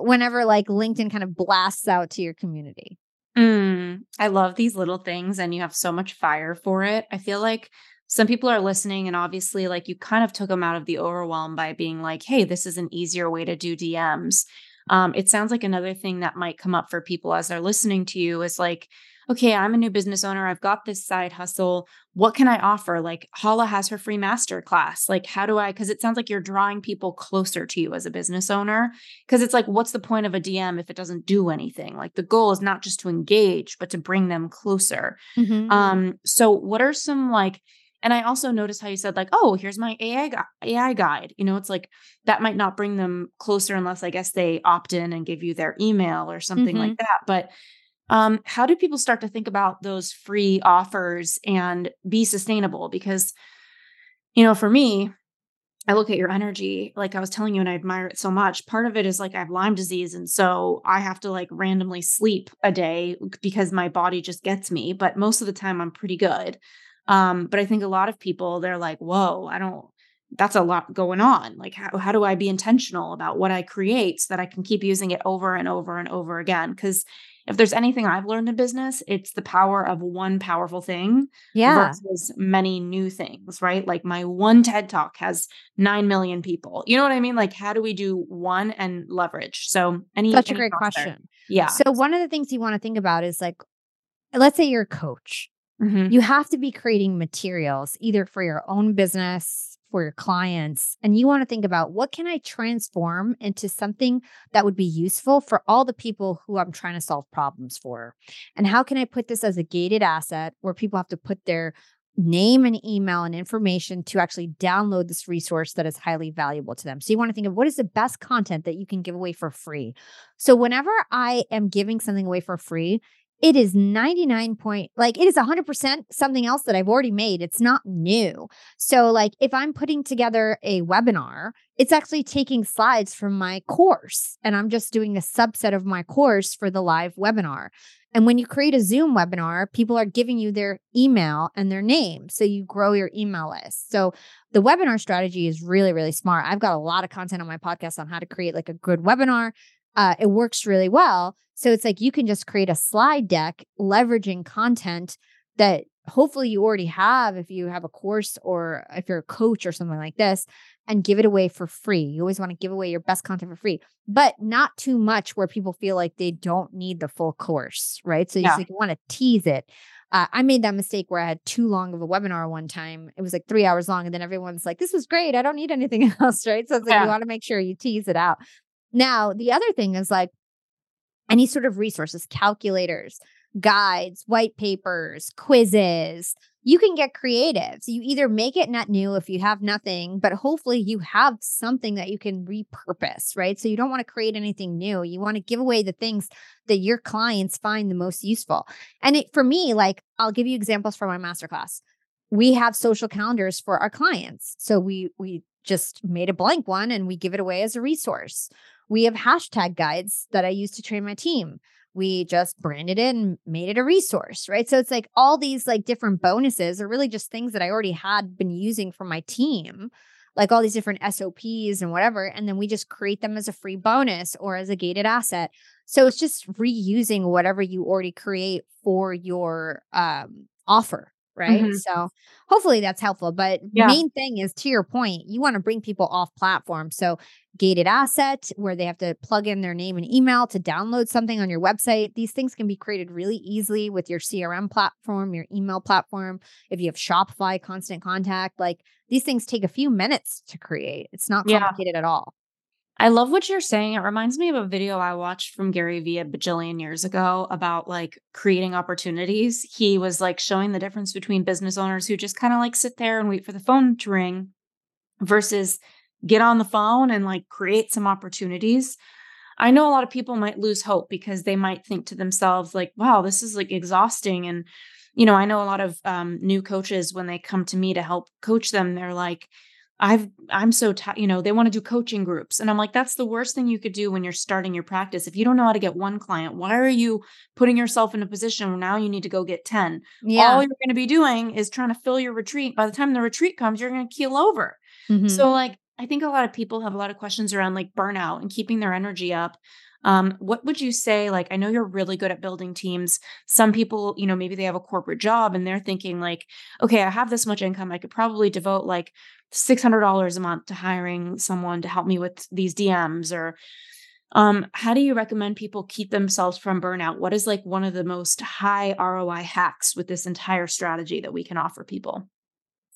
whenever like LinkedIn kind of blasts out to your community. Mm, I love these little things, and you have so much fire for it. I feel like some people are listening, and obviously, like you kind of took them out of the overwhelm by being like, hey, this is an easier way to do DMs. Um, it sounds like another thing that might come up for people as they're listening to you is like, okay, I'm a new business owner. I've got this side hustle. What can I offer? Like Hala has her free master class. Like, how do I? Because it sounds like you're drawing people closer to you as a business owner. Because it's like, what's the point of a DM if it doesn't do anything? Like, the goal is not just to engage, but to bring them closer. Mm-hmm. Um, so, what are some like, and I also noticed how you said like, oh, here's my AI gu- AI guide. You know, it's like that might not bring them closer unless I guess they opt in and give you their email or something mm-hmm. like that. But um, how do people start to think about those free offers and be sustainable? Because, you know, for me, I look at your energy, like I was telling you, and I admire it so much. Part of it is like I have Lyme disease. And so I have to like randomly sleep a day because my body just gets me. But most of the time, I'm pretty good. Um, but I think a lot of people, they're like, whoa, I don't, that's a lot going on. Like, how, how do I be intentional about what I create so that I can keep using it over and over and over again? Because if there's anything I've learned in business, it's the power of one powerful thing yeah. versus many new things, right? Like my one TED talk has 9 million people. You know what I mean? Like how do we do one and leverage? So any Such any a great question. There? Yeah. So one of the things you want to think about is like let's say you're a coach. Mm-hmm. You have to be creating materials either for your own business for your clients and you want to think about what can I transform into something that would be useful for all the people who I'm trying to solve problems for? And how can I put this as a gated asset where people have to put their name and email and information to actually download this resource that is highly valuable to them. So you want to think of what is the best content that you can give away for free. So whenever I am giving something away for free, it is 99 point like it is 100% something else that I've already made. It's not new. So like if I'm putting together a webinar, it's actually taking slides from my course and I'm just doing a subset of my course for the live webinar. And when you create a Zoom webinar, people are giving you their email and their name. So you grow your email list. So the webinar strategy is really, really smart. I've got a lot of content on my podcast on how to create like a good webinar. Uh, it works really well. So it's like you can just create a slide deck leveraging content that hopefully you already have if you have a course or if you're a coach or something like this and give it away for free. You always want to give away your best content for free, but not too much where people feel like they don't need the full course, right? So you, yeah. like, you want to tease it. Uh, I made that mistake where I had too long of a webinar one time. It was like three hours long, and then everyone's like, "This was great. I don't need anything else." Right? So it's like yeah. you want to make sure you tease it out. Now, the other thing is like any sort of resources, calculators, guides, white papers, quizzes. You can get creative. So you either make it not new if you have nothing, but hopefully you have something that you can repurpose, right? So you don't want to create anything new. You want to give away the things that your clients find the most useful. And it, for me, like I'll give you examples from my masterclass. We have social calendars for our clients. So we we just made a blank one and we give it away as a resource. We have hashtag guides that I use to train my team. We just branded it and made it a resource, right? So it's like all these like different bonuses are really just things that I already had been using for my team, like all these different SOPs and whatever. And then we just create them as a free bonus or as a gated asset. So it's just reusing whatever you already create for your um, offer, right? Mm-hmm. So hopefully that's helpful. But yeah. main thing is to your point, you want to bring people off platform. So gated asset where they have to plug in their name and email to download something on your website. These things can be created really easily with your CRM platform, your email platform. If you have Shopify constant contact, like these things take a few minutes to create. It's not complicated yeah. at all. I love what you're saying. It reminds me of a video I watched from Gary Vee a bajillion years ago about like creating opportunities. He was like showing the difference between business owners who just kind of like sit there and wait for the phone to ring versus get on the phone and like create some opportunities. I know a lot of people might lose hope because they might think to themselves, like, wow, this is like exhausting. And, you know, I know a lot of um, new coaches when they come to me to help coach them, they're like, I've I'm so tired, you know, they want to do coaching groups. And I'm like, that's the worst thing you could do when you're starting your practice. If you don't know how to get one client, why are you putting yourself in a position where now you need to go get 10? Yeah. All you're going to be doing is trying to fill your retreat. By the time the retreat comes, you're going to keel over. Mm-hmm. So like I think a lot of people have a lot of questions around like burnout and keeping their energy up. Um, what would you say? Like, I know you're really good at building teams. Some people, you know, maybe they have a corporate job and they're thinking, like, okay, I have this much income. I could probably devote like $600 a month to hiring someone to help me with these DMs or um, how do you recommend people keep themselves from burnout? What is like one of the most high ROI hacks with this entire strategy that we can offer people?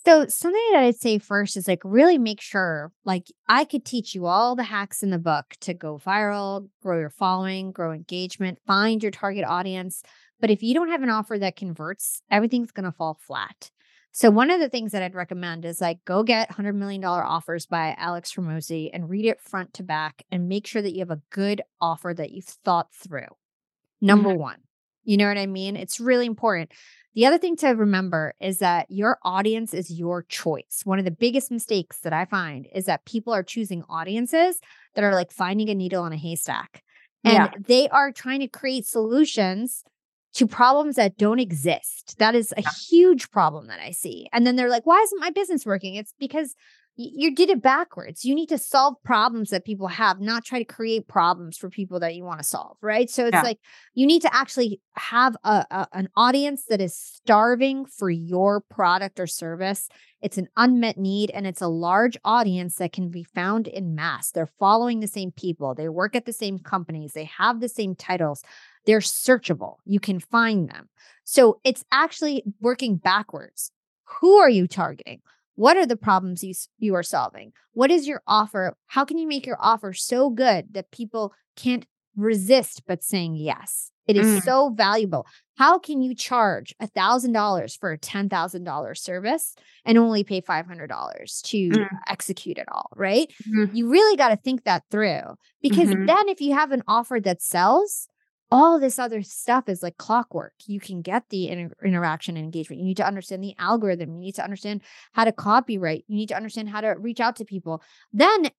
So, something that I'd say first is like really make sure, like, I could teach you all the hacks in the book to go viral, grow your following, grow engagement, find your target audience. But if you don't have an offer that converts, everything's going to fall flat. So, one of the things that I'd recommend is like go get $100 million offers by Alex Hormozi and read it front to back and make sure that you have a good offer that you've thought through. Number mm-hmm. one, you know what I mean? It's really important. The other thing to remember is that your audience is your choice. One of the biggest mistakes that I find is that people are choosing audiences that are like finding a needle in a haystack. And yeah. they are trying to create solutions to problems that don't exist. That is a huge problem that I see. And then they're like, why isn't my business working? It's because you did it backwards. You need to solve problems that people have, not try to create problems for people that you want to solve, right? So it's yeah. like you need to actually have a, a, an audience that is starving for your product or service. It's an unmet need and it's a large audience that can be found in mass. They're following the same people, they work at the same companies, they have the same titles. They're searchable. You can find them. So it's actually working backwards. Who are you targeting? What are the problems you, you are solving? What is your offer? How can you make your offer so good that people can't resist but saying yes? It is mm. so valuable. How can you charge a $1,000 for a $10,000 service and only pay $500 to mm. execute it all, right? Mm-hmm. You really got to think that through because mm-hmm. then if you have an offer that sells, all this other stuff is like clockwork. You can get the inter- interaction and engagement. You need to understand the algorithm. You need to understand how to copyright. You need to understand how to reach out to people. Then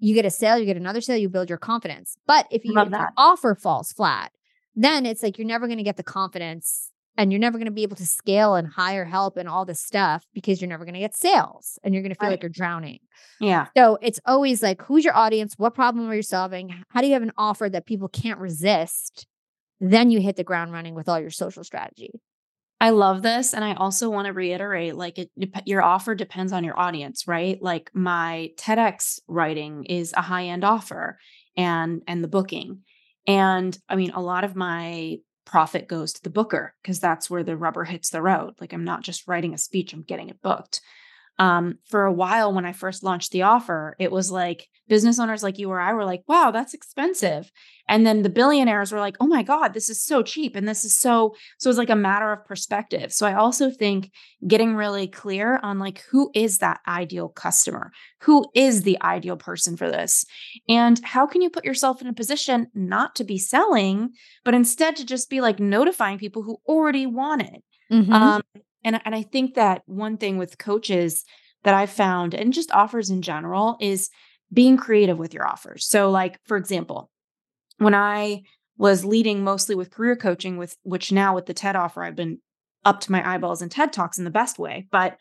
you get a sale, you get another sale, you build your confidence. But if, you, if offer falls flat, then it's like you're never going to get the confidence and you're never going to be able to scale and hire help and all this stuff because you're never going to get sales and you're going to feel right. like you're drowning. Yeah. So it's always like, who's your audience? What problem are you solving? How do you have an offer that people can't resist? Then you hit the ground running with all your social strategy. I love this. And I also want to reiterate like it, your offer depends on your audience, right? Like my TEDx writing is a high end offer and, and the booking. And I mean, a lot of my profit goes to the booker because that's where the rubber hits the road. Like I'm not just writing a speech, I'm getting it booked um, for a while when I first launched the offer, it was like business owners like you or I were like, wow, that's expensive. And then the billionaires were like, oh my God, this is so cheap. And this is so, so it's like a matter of perspective. So I also think getting really clear on like, who is that ideal customer? Who is the ideal person for this? And how can you put yourself in a position not to be selling, but instead to just be like notifying people who already want it? Mm-hmm. Um, and, and I think that one thing with coaches that I've found and just offers in general is being creative with your offers. So, like, for example, when I was leading mostly with career coaching, with which now with the TED offer, I've been up to my eyeballs in TED Talks in the best way. But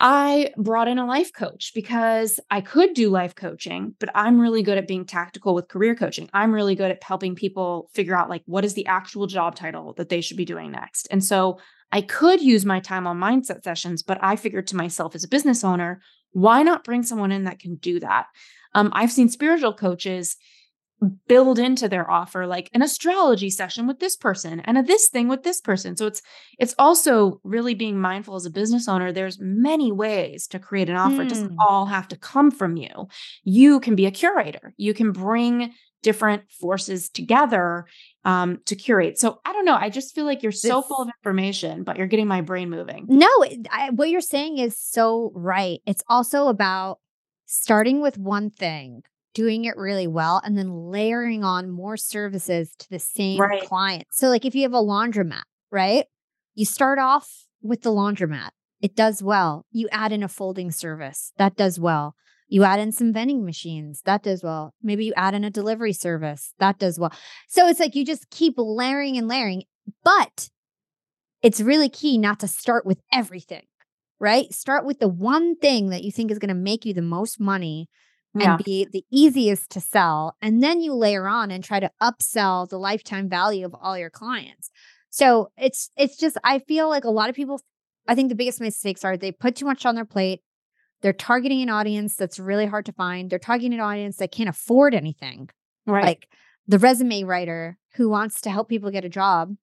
I brought in a life coach because I could do life coaching, but I'm really good at being tactical with career coaching. I'm really good at helping people figure out like what is the actual job title that they should be doing next. And so I could use my time on mindset sessions, but I figured to myself as a business owner, why not bring someone in that can do that? Um, I've seen spiritual coaches build into their offer like an astrology session with this person and a this thing with this person so it's it's also really being mindful as a business owner there's many ways to create an offer mm. it doesn't hmm. all have to come from you you can be a curator you can bring different forces together um, to curate so i don't know i just feel like you're so this, full of information but you're getting my brain moving no I, what you're saying is so right it's also about starting with one thing doing it really well and then layering on more services to the same right. client. So, like if you have a laundromat, right? You start off with the laundromat, it does well. You add in a folding service, that does well. You add in some vending machines, that does well. Maybe you add in a delivery service, that does well. So, it's like you just keep layering and layering, but it's really key not to start with everything, right? Start with the one thing that you think is going to make you the most money yeah. and be the easiest to sell. And then you layer on and try to upsell the lifetime value of all your clients. So it's it's just I feel like a lot of people I think the biggest mistakes are they put too much on their plate. They're targeting an audience that's really hard to find. They're targeting an audience that can't afford anything. Right. Like the resume writer who wants to help people get a job.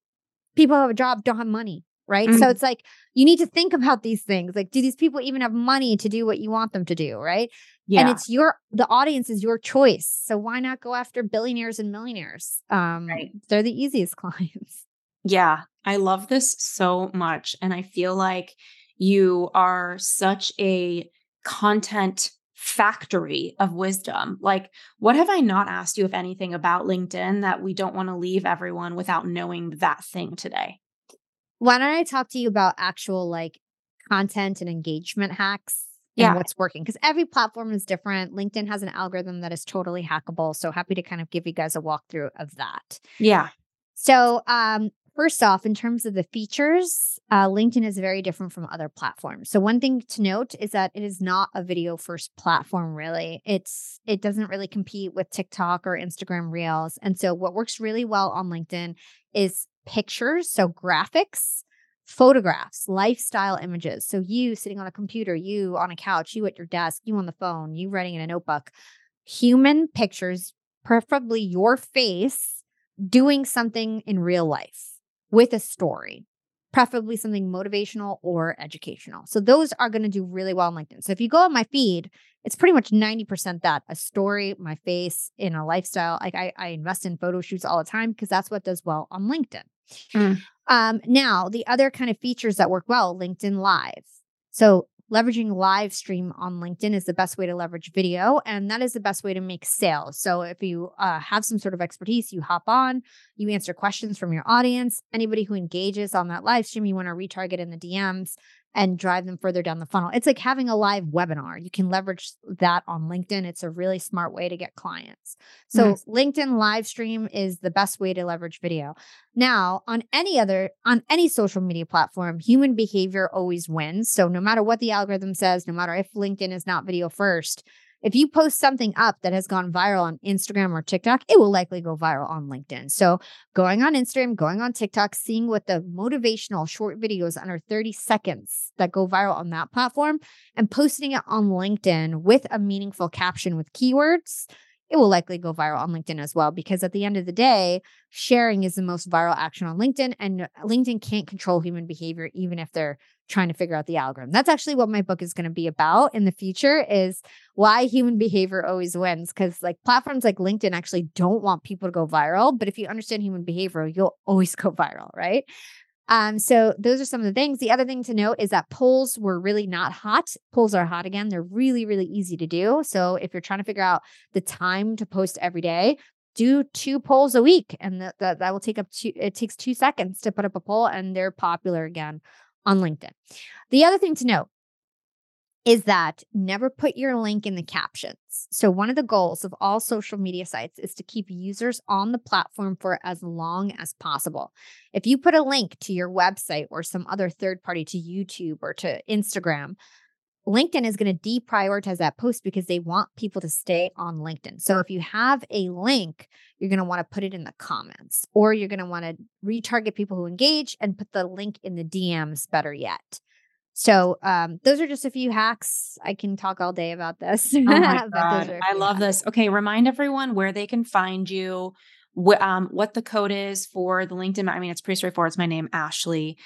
People who have a job don't have money right? Mm-hmm. So it's like you need to think about these things. Like, do these people even have money to do what you want them to do, right? Yeah. And it's your the audience is your choice. So why not go after billionaires and millionaires? Um right. they're the easiest clients. Yeah, I love this so much and I feel like you are such a content factory of wisdom. Like, what have I not asked you, if anything, about LinkedIn that we don't want to leave everyone without knowing that thing today? Why don't I talk to you about actual like content and engagement hacks yeah. and what's working? Because every platform is different. LinkedIn has an algorithm that is totally hackable. So happy to kind of give you guys a walkthrough of that. Yeah. So, um, first off, in terms of the features, uh, LinkedIn is very different from other platforms. So one thing to note is that it is not a video first platform. Really, it's it doesn't really compete with TikTok or Instagram Reels. And so what works really well on LinkedIn is pictures, so graphics, photographs, lifestyle images. So you sitting on a computer, you on a couch, you at your desk, you on the phone, you writing in a notebook. Human pictures, preferably your face doing something in real life with a story, preferably something motivational or educational. So those are going to do really well on LinkedIn. So if you go on my feed, it's pretty much 90% that a story, my face in a lifestyle. Like I, I invest in photo shoots all the time because that's what does well on LinkedIn. Mm. Um, now, the other kind of features that work well, LinkedIn Live. So leveraging live stream on LinkedIn is the best way to leverage video, and that is the best way to make sales. So if you uh, have some sort of expertise, you hop on, you answer questions from your audience. Anybody who engages on that live stream, you want to retarget in the DMs and drive them further down the funnel. It's like having a live webinar. You can leverage that on LinkedIn. It's a really smart way to get clients. So. LinkedIn live stream is the best way to leverage video. Now, on any other on any social media platform, human behavior always wins. So no matter what the algorithm says, no matter if LinkedIn is not video first, if you post something up that has gone viral on Instagram or TikTok, it will likely go viral on LinkedIn. So, going on Instagram, going on TikTok, seeing what the motivational short videos under 30 seconds that go viral on that platform and posting it on LinkedIn with a meaningful caption with keywords it will likely go viral on LinkedIn as well. Because at the end of the day, sharing is the most viral action on LinkedIn, and LinkedIn can't control human behavior, even if they're trying to figure out the algorithm. That's actually what my book is going to be about in the future is why human behavior always wins cuz like platforms like LinkedIn actually don't want people to go viral, but if you understand human behavior, you'll always go viral, right? Um, so those are some of the things. The other thing to note is that polls were really not hot. Polls are hot again. They're really, really easy to do. So if you're trying to figure out the time to post every day, do two polls a week, and that that, that will take up two. It takes two seconds to put up a poll, and they're popular again on LinkedIn. The other thing to note is that never put your link in the captions. So, one of the goals of all social media sites is to keep users on the platform for as long as possible. If you put a link to your website or some other third party to YouTube or to Instagram, LinkedIn is going to deprioritize that post because they want people to stay on LinkedIn. So if you have a link, you're going to want to put it in the comments or you're going to want to retarget people who engage and put the link in the DMs better yet. So um, those are just a few hacks. I can talk all day about this. Oh my God. I love hacks. this. Okay, remind everyone where they can find you, wh- um, what the code is for the LinkedIn. I mean, it's pretty straightforward. It's my name, Ashley.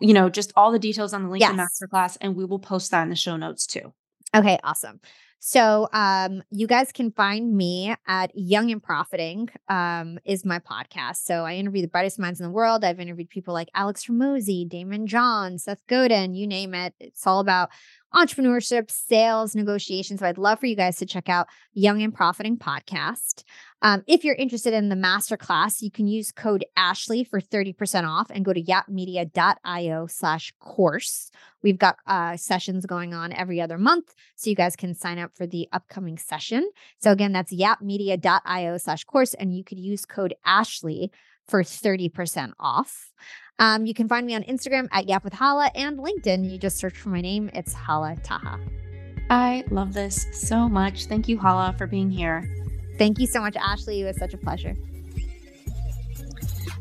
You know, just all the details on the LinkedIn yes. masterclass, and we will post that in the show notes too. Okay, awesome. So um, you guys can find me at Young and Profiting um, is my podcast. So I interview the brightest minds in the world. I've interviewed people like Alex Hormozi, Daymond John, Seth Godin, you name it. It's all about entrepreneurship, sales, negotiations. So I'd love for you guys to check out Young and Profiting podcast. Um, if you're interested in the masterclass, you can use code Ashley for 30% off and go to yapmedia.io slash course. We've got uh, sessions going on every other month, so you guys can sign up for the upcoming session. So again, that's yapmedia.io slash course, and you could use code Ashley for 30% off. Um, you can find me on Instagram at Yap with Hala and LinkedIn. You just search for my name. It's Hala Taha. I love this so much. Thank you, Hala, for being here. Thank you so much, Ashley. It was such a pleasure.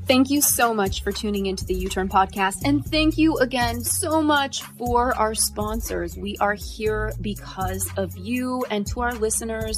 Thank you so much for tuning into the You Turn podcast. And thank you again so much for our sponsors. We are here because of you and to our listeners.